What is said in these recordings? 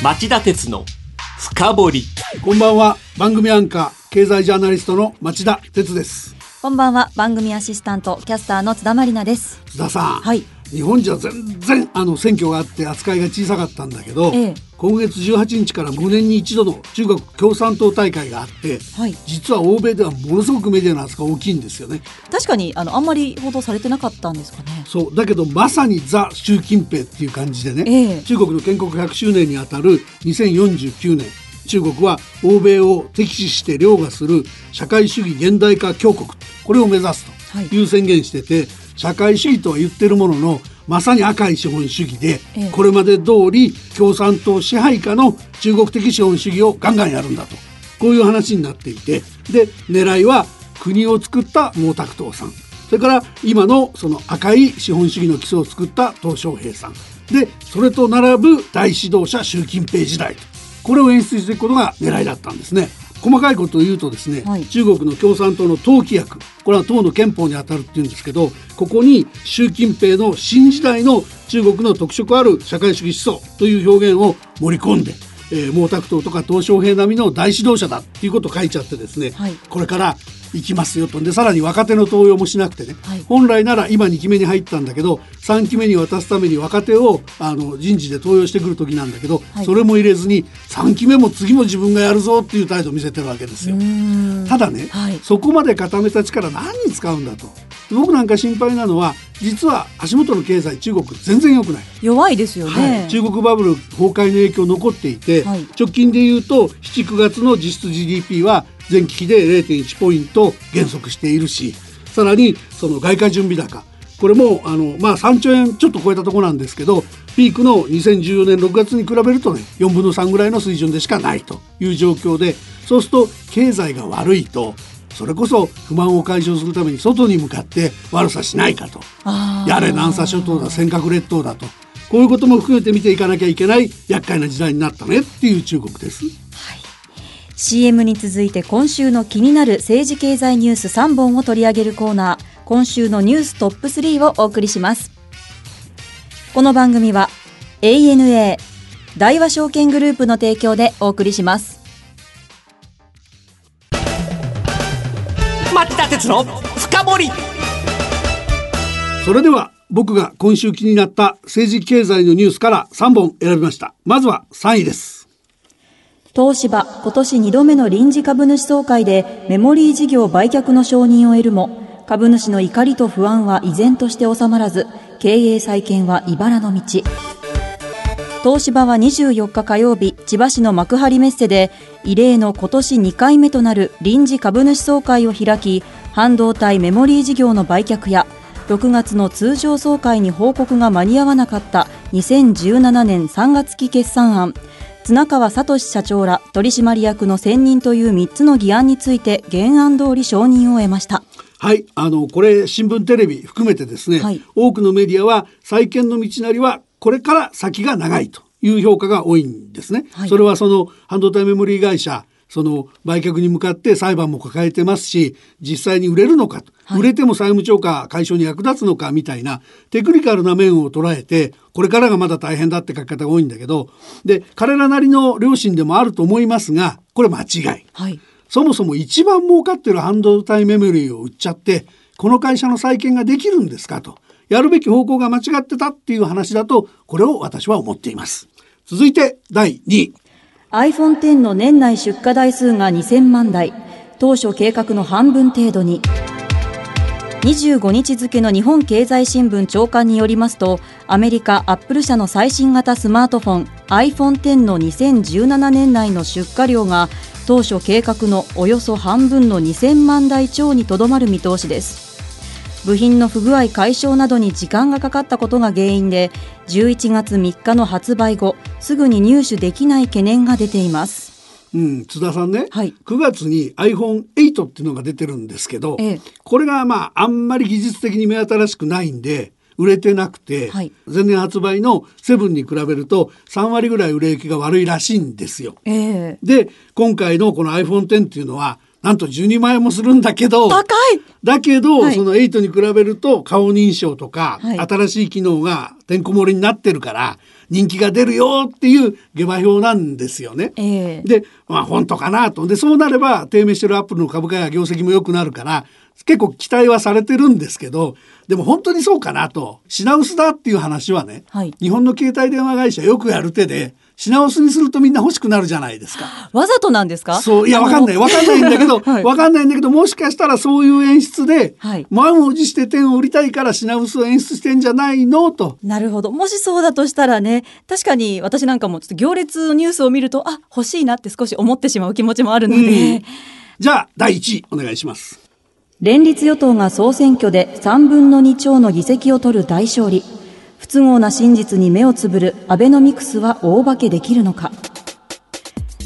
町田鉄の深掘り。こんばんは。番組アンカー経済ジャーナリストの町田鉄です。こんばんは。番組アシスタントキャスターの津田まりなです。津田さん、はい日本じゃ全然あの選挙があって扱いが小さかったんだけど、ええ。今月18日から5年に一度の中国共産党大会があって、はい。実は欧米ではものすごくメディアの扱い大きいんですよね。確かにあのあんまり報道されてなかったんですかね。そう。だけどまさにザ習近平っていう感じでね、ええ。中国の建国100周年にあたる2049年中国は欧米を敵視して凌駕する社会主義現代化強国これを目指すという宣言してて、社会主義とは言ってるもののまさに赤い資本主義で、ええ。これまで通り共産党支配下の中国的資本主義をガンガンやるんだと。こういう話になっていて。で狙いは国を作った毛沢東さん。それから今のその赤い資本主義の基礎を作った鄧小平さん。でそれと並ぶ大指導者習近平時代と。これを演出していくことが狙いだったんですね。細かいことを言うとですね、はい。中国の共産党の党規約これは党の憲法にあたるっていうんですけどここに習近平の新時代の中国の特色ある社会主義思想という表現を盛り込んで、えー毛沢東とか鄧小平並みの大指導者だっていうことを書いちゃってですね、はい。これから行きますよと。でさらに若手の登用もしなくてね、はい。本来なら今2期目に入ったんだけど3期目に渡すために若手をあの人事で登用してくる時なんだけど、はい。それも入れずに3期目も次も自分がやるぞっていう態度を見せてるわけですよ。ただね、はい。そこまで固めた力何に使うんだと。僕なんか心配なのは実は足元の経済中国全然良くない。弱いですよね、はい、中国バブル崩壊の影響残っていて、はい。直近で言うと79月の実質 GDP は前期比で0.1ポイント減速しているしさらにその外貨準備高。これもあの、まあ、3兆円ちょっと超えたところなんですけどピークの2014年6月に比べるとね4分の3ぐらいの水準でしかないという状況でそうすると経済が悪いとそれこそ不満を解消するために外に向かって悪さしないかと。やれ南沙諸島だ尖閣列島だと。こういうことも含めて見ていかなきゃいけない厄介な時代になったねっていう中国です。CM に続いて今週の気になる政治経済ニュース3本を取り上げるコーナー今週のニューストップ3をお送りしますこの番組は ANA 大和証券グループの提供でお送りします町田鉄の深掘りそれでは僕が今週気になった政治経済のニュースから3本選びました。まずは3位です。東芝今年2度目の臨時株主総会でメモリー事業売却の承認を得るも株主の怒りと不安は依然として収まらず経営再建は茨の道。東芝は24日火曜日千葉市の幕張メッセで異例の今年2回目となる臨時株主総会を開き半導体メモリー事業の売却や6月の通常総会に報告が間に合わなかった2017年3月期決算案。綱川聡社長ら取締役の選任という3つの議案について原案通り承認を得ました。はい、あのこれ新聞テレビ含めてですね、はい。多くのメディアは再建の道なりはこれから先が長いという評価が多いんですね。はい。それはその半導体メモリー会社その売却に向かって裁判も抱えてますし実際に売れるのかと、はい。売れても債務超過解消に役立つのかみたいなテクニカルな面を捉えてこれからがまだ大変だって書き方が多いんだけどで彼らなりの良心でもあると思いますがこれ間違い。はい。そもそも一番儲かってる半導体メモリーを売っちゃってこの会社の再建ができるんですかと。やるべき方向が間違ってたっていう話だとこれを私は思っています。続いて第2位 iPhone X の年内出荷台数が2000万台。当初計画の半分程度に。25日付の日本経済新聞長官によりますとアメリカアップル社の最新型スマートフォン iPhone X の2017年内の出荷量が当初計画のおよそ半分の2000万台超にとどまる見通しです。部品の不具合解消などに時間がかかったことが原因で11月3日の発売後すぐに入手できない懸念が出ています。うん、津田さんね、はい。9月に iPhone8 っていうのが出てるんですけど、ええ。これがまああんまり技術的に目新しくないんで売れてなくて、はい。前年発売の7に比べると3割ぐらい売れ行きが悪いらしいんですよ。ええ。で今回のこの iPhone10 っていうのはなんと12万円もするんだけど高いだけど、はいその8に比べると顔認証とか、はい新しい機能がてんこ盛りになってるから人気が出るよっていう下馬評なんですよね。ええで、まあ本当かなと。で、そうなれば低迷してるアップルの株価や業績も良くなるから、結構期待はされてるんですけど、でも本当にそうかなと。品薄だっていう話はね、はい日本の携帯電話会社よくやる手で、品薄にするとみんな欲しくなるじゃないですか。わざとなんですか？そう、いや、わかんない。わかんないんだけど、わ、はいかんないんだけど、もしかしたらそういう演出で、はい満を持して点を売りたいから品薄を演出してんじゃないの？と。なるほど。もしそうだとしたらね、確かに私なんかもちょっと行列のニュースを見ると、あ、欲しいなって少し思ってしまう気持ちもあるので、うんじゃあ、第1位、お願いします。連立与党が総選挙で3分の2超の議席を取る大勝利。不都合な真実に目をつぶるアベノミクスは大化けできるのか。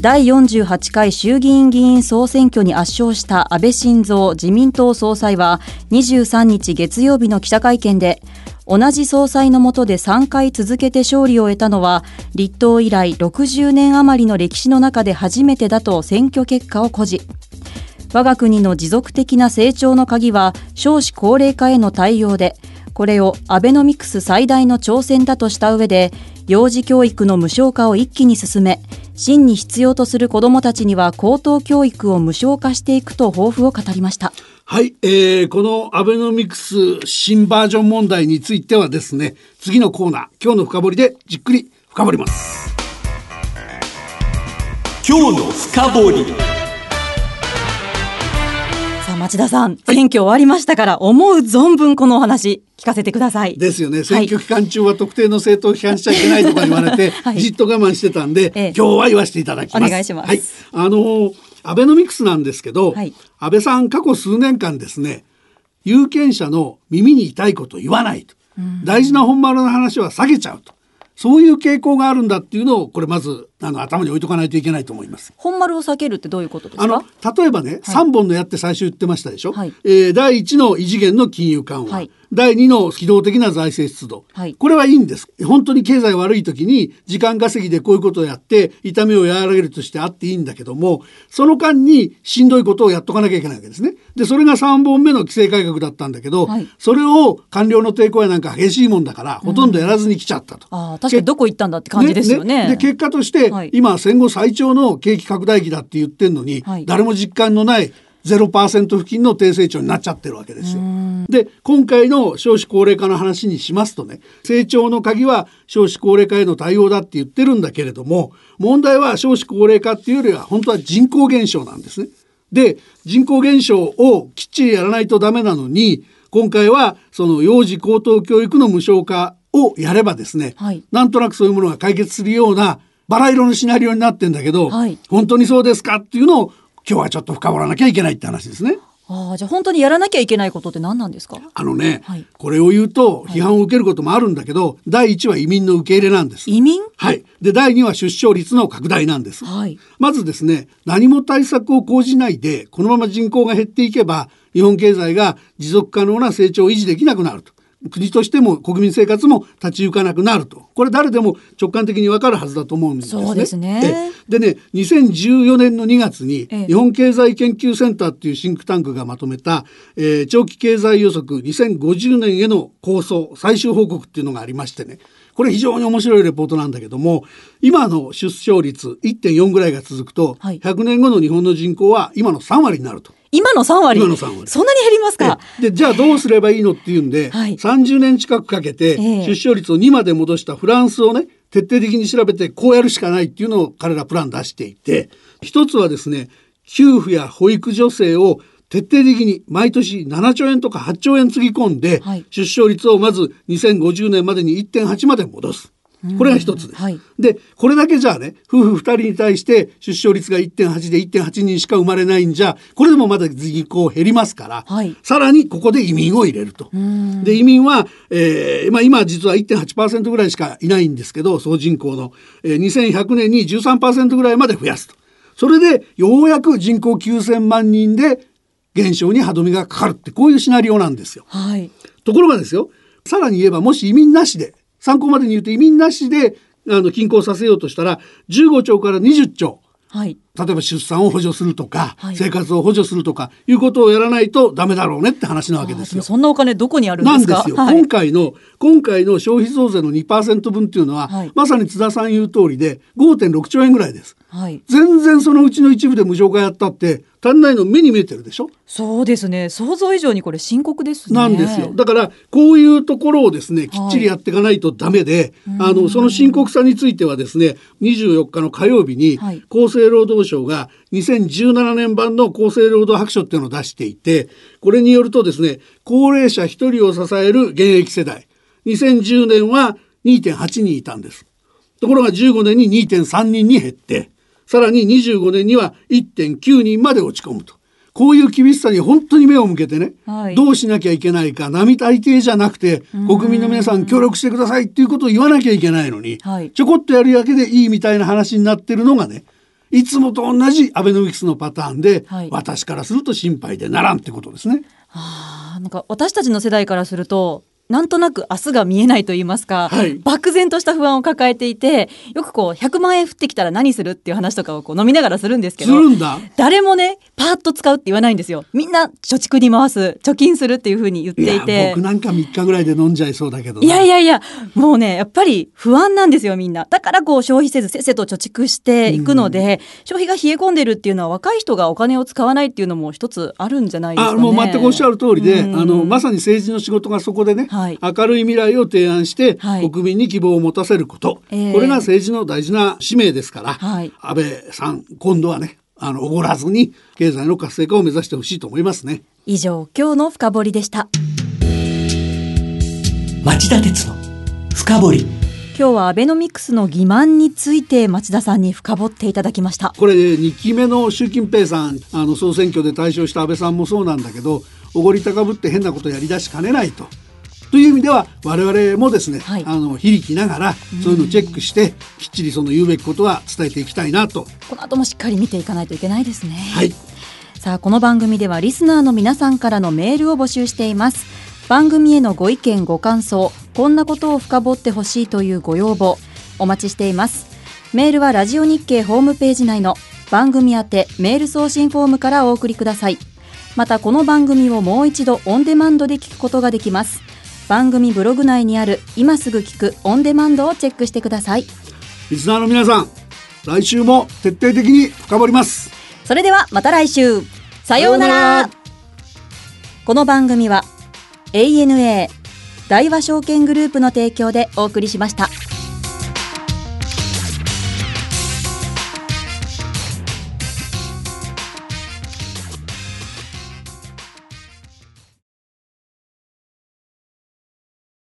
第48回衆議院議員総選挙に圧勝した安倍晋三自民党総裁は23日月曜日の記者会見で同じ総裁の下で3回続けて勝利を得たのは立党以来60年余りの歴史の中で初めてだと選挙結果を誇示我が国の持続的な成長の鍵は少子高齢化への対応でこれをアベノミクス最大の挑戦だとした上で幼児教育の無償化を一気に進め真に必要とする子どもたちには高等教育を無償化していくと抱負を語りましたはい、えー、このアベノミクス新バージョン問題についてはですね、次のコーナー、今日の深掘りでじっくり深掘ります。今日の深掘り町田さん選挙終わりましたから思う存分このお話聞かせてくださいですよね。選挙期間中は特定の政党を批判しちゃいけないとか言われて、はいじっと我慢してたんで、ええ今日は言わせていただきます。お願いしますはい。あのーアベノミクスなんですけど、はい安倍さん過去数年間ですね、有権者の耳に痛いことを言わないと。大事な本丸の話は下げちゃうと。そういう傾向があるんだっていうのを、これまず、あの、頭に置いとかないといけないと思います。本丸を避けるってどういうことですか？あの例えばね、3本の矢って最初言ってましたでしょ、はい。えー第1の異次元の金融緩和、はい。第2の機動的な財政出動、はい。これはいいんです。本当に経済悪い時に時間稼ぎでこういうことをやって痛みを和らげるとしてあっていいんだけどもその間にしんどいことをやっとかなきゃいけないわけですね。でそれが3本目の規制改革だったんだけど、はい。それを官僚の抵抗やなんか激しいもんだから、ほとんどやらずに来ちゃったと。ああ確かにどこ行ったんだって感じですよね。で結果として、はい今戦後最長の景気拡大期だって言ってんのに、はい誰も実感のない0%付近の低成長になっちゃってるわけですよ。で今回の少子高齢化の話にしますとね成長の鍵は少子高齢化への対応だって言ってるんだけれども問題は少子高齢化っていうよりは本当は人口減少なんですね。で人口減少をきっちりやらないとダメなのに今回はその幼児高等教育の無償化をやればですね、はいなんとなくそういうものが解決するようなバラ色のシナリオになってんだけど、はい本当にそうですかっていうのを今日はちょっと深掘らなきゃいけないって話ですね。ああじゃあ本当にやらなきゃいけないことって何なんですか？あのね、はいこれを言うと批判を受けることもあるんだけど、第一は移民の受け入れなんです。移民？はい。で、第二は出生率の拡大なんです。はいまずですね、何も対策を講じないで、このまま人口が減っていけば、日本経済が持続可能な成長を維持できなくなると。国としても国民生活も立ち行かなくなると。これ誰でも直感的にわかるはずだと思うんですね。そうですねえでね、2014年の2月に、ええ日本経済研究センターっていうシンクタンクがまとめた、えー長期経済予測2050年への構想最終報告っていうのがありましてねこれ非常に面白いレポートなんだけども今の出生率1.4ぐらいが続くと、はい。100年後の日本の人口は今の3割になると。今の3割。今の3割。そんなに減りますか？でじゃあどうすればいいのっていうんで、はい。30年近くかけてええ。出生率を2まで戻したフランスをね徹底的に調べてこうやるしかないっていうのを彼らプラン出していて一つはですね給付や保育助成を徹底的に毎年7兆円とか8兆円つぎ込んで、はい出生率をまず2050年までに1.8まで戻す。これが一つです。はいでこれだけじゃあね夫婦2人に対して出生率が1.8で1.8人しか生まれないんじゃこれでもまだ人口減りますから、はいさらにここで移民を入れると。で移民は、えーまあ、今実は1.8%ぐらいしかいないんですけど総人口の、えー2100年に13%ぐらいまで増やすと。それでようやく人口9,000万人で減少に歯止めがかかるってこういうシナリオなんですよ。はい。ところがですよさらに言えばもし移民なしで参考までに言うと移民なしであの均衡させようとしたら15兆から20兆はい。例えば出産を補助するとか、はい。生活を補助するとかいうことをやらないとダメだろうねって話なわけですよ。そんなお金どこにあるんですか？なんですよ、はい。今回の今回の消費増税の2%分っていうのは、はい。まさに津田さん言う通りで5.6兆円ぐらいです。はい。全然そのうちの一部で無償化やったって足んないの目に見えてるでしょ？そうですね。想像以上にこれ深刻ですね。なんですよ。だから、こういうところをですね、きっちりやっていかないとダメで、あの、その深刻さについてはですね、24日の火曜日にはい、厚生労働省が2017年版の厚生労働白書っていうのを出していて、これによるとですね、高齢者1人を支える現役世代、2010年は2.8人いたんです。ところが15年に2.3人に減って、さらに25年には1.9人まで落ち込むと。こういう厳しさに本当に目を向けてね、はいどうしなきゃいけないか、並大抵じゃなくて、国民の皆さん協力してくださいっていうことを言わなきゃいけないのに、はいちょこっとやるだけでいいみたいな話になってるのがね、いつもと同じアベノミクスのパターンで、はい私からすると心配でならんってことですね。あーなんか私たちの世代からするとなんとなく明日が見えないと言いますか、はい漠然とした不安を抱えていてよくこう100万円降ってきたら何するっていう話とかをこう飲みながらするんですけどするんだ。誰もねパーッと使うって言わないんですよみんな貯蓄に回す貯金するっていうふうに言っていて僕なんか3日ぐらいで飲んじゃいそうだけどな。いやいやいや、もうね、やっぱり不安なんですよ、みんな。だからこう消費せずせっせと貯蓄していくので、消費が冷え込んでるっていうのは若い人がお金を使わないっていうのも一つあるんじゃないですかね。あもう全くおっしゃる通りで、うんあのまさに政治の仕事がそこでね、はい明るい未来を提案して、はい国民に希望を持たせること、ええこれが政治の大事な使命ですから、はい安倍さん今度はねあのおごらずに経済の活性化を目指してほしいと思いますね。以上、今日の深掘りでした。町田鉄の深掘り今日はアベノミクスの欺瞞について町田さんに深掘っていただきました。これ2期目の習近平さんあの総選挙で大勝した安倍さんもそうなんだけどおごり高ぶって変なことやりだしかねないと。という意味では我々もですね、はい。あの非力ながらそういうのをチェックしてきっちりその言うべきことは伝えていきたいなと。この後もしっかり見ていかないといけないですね。はい。さあこの番組ではリスナーの皆さんからのメールを募集しています。番組へのご意見ご感想こんなことを深掘ってほしいというご要望お待ちしています。メールはラジオ日経ホームページ内の番組宛てメール送信フォームからお送りください。またこの番組をもう一度オンデマンドで聞くことができます番組ブログ内にある今すぐ聞くオンデマンドをチェックしてください。リスナーの皆さん来週も徹底的に深掘ります。それではまた来週。さようなら。この番組は ANA 大和証券グループの提供でお送りしました。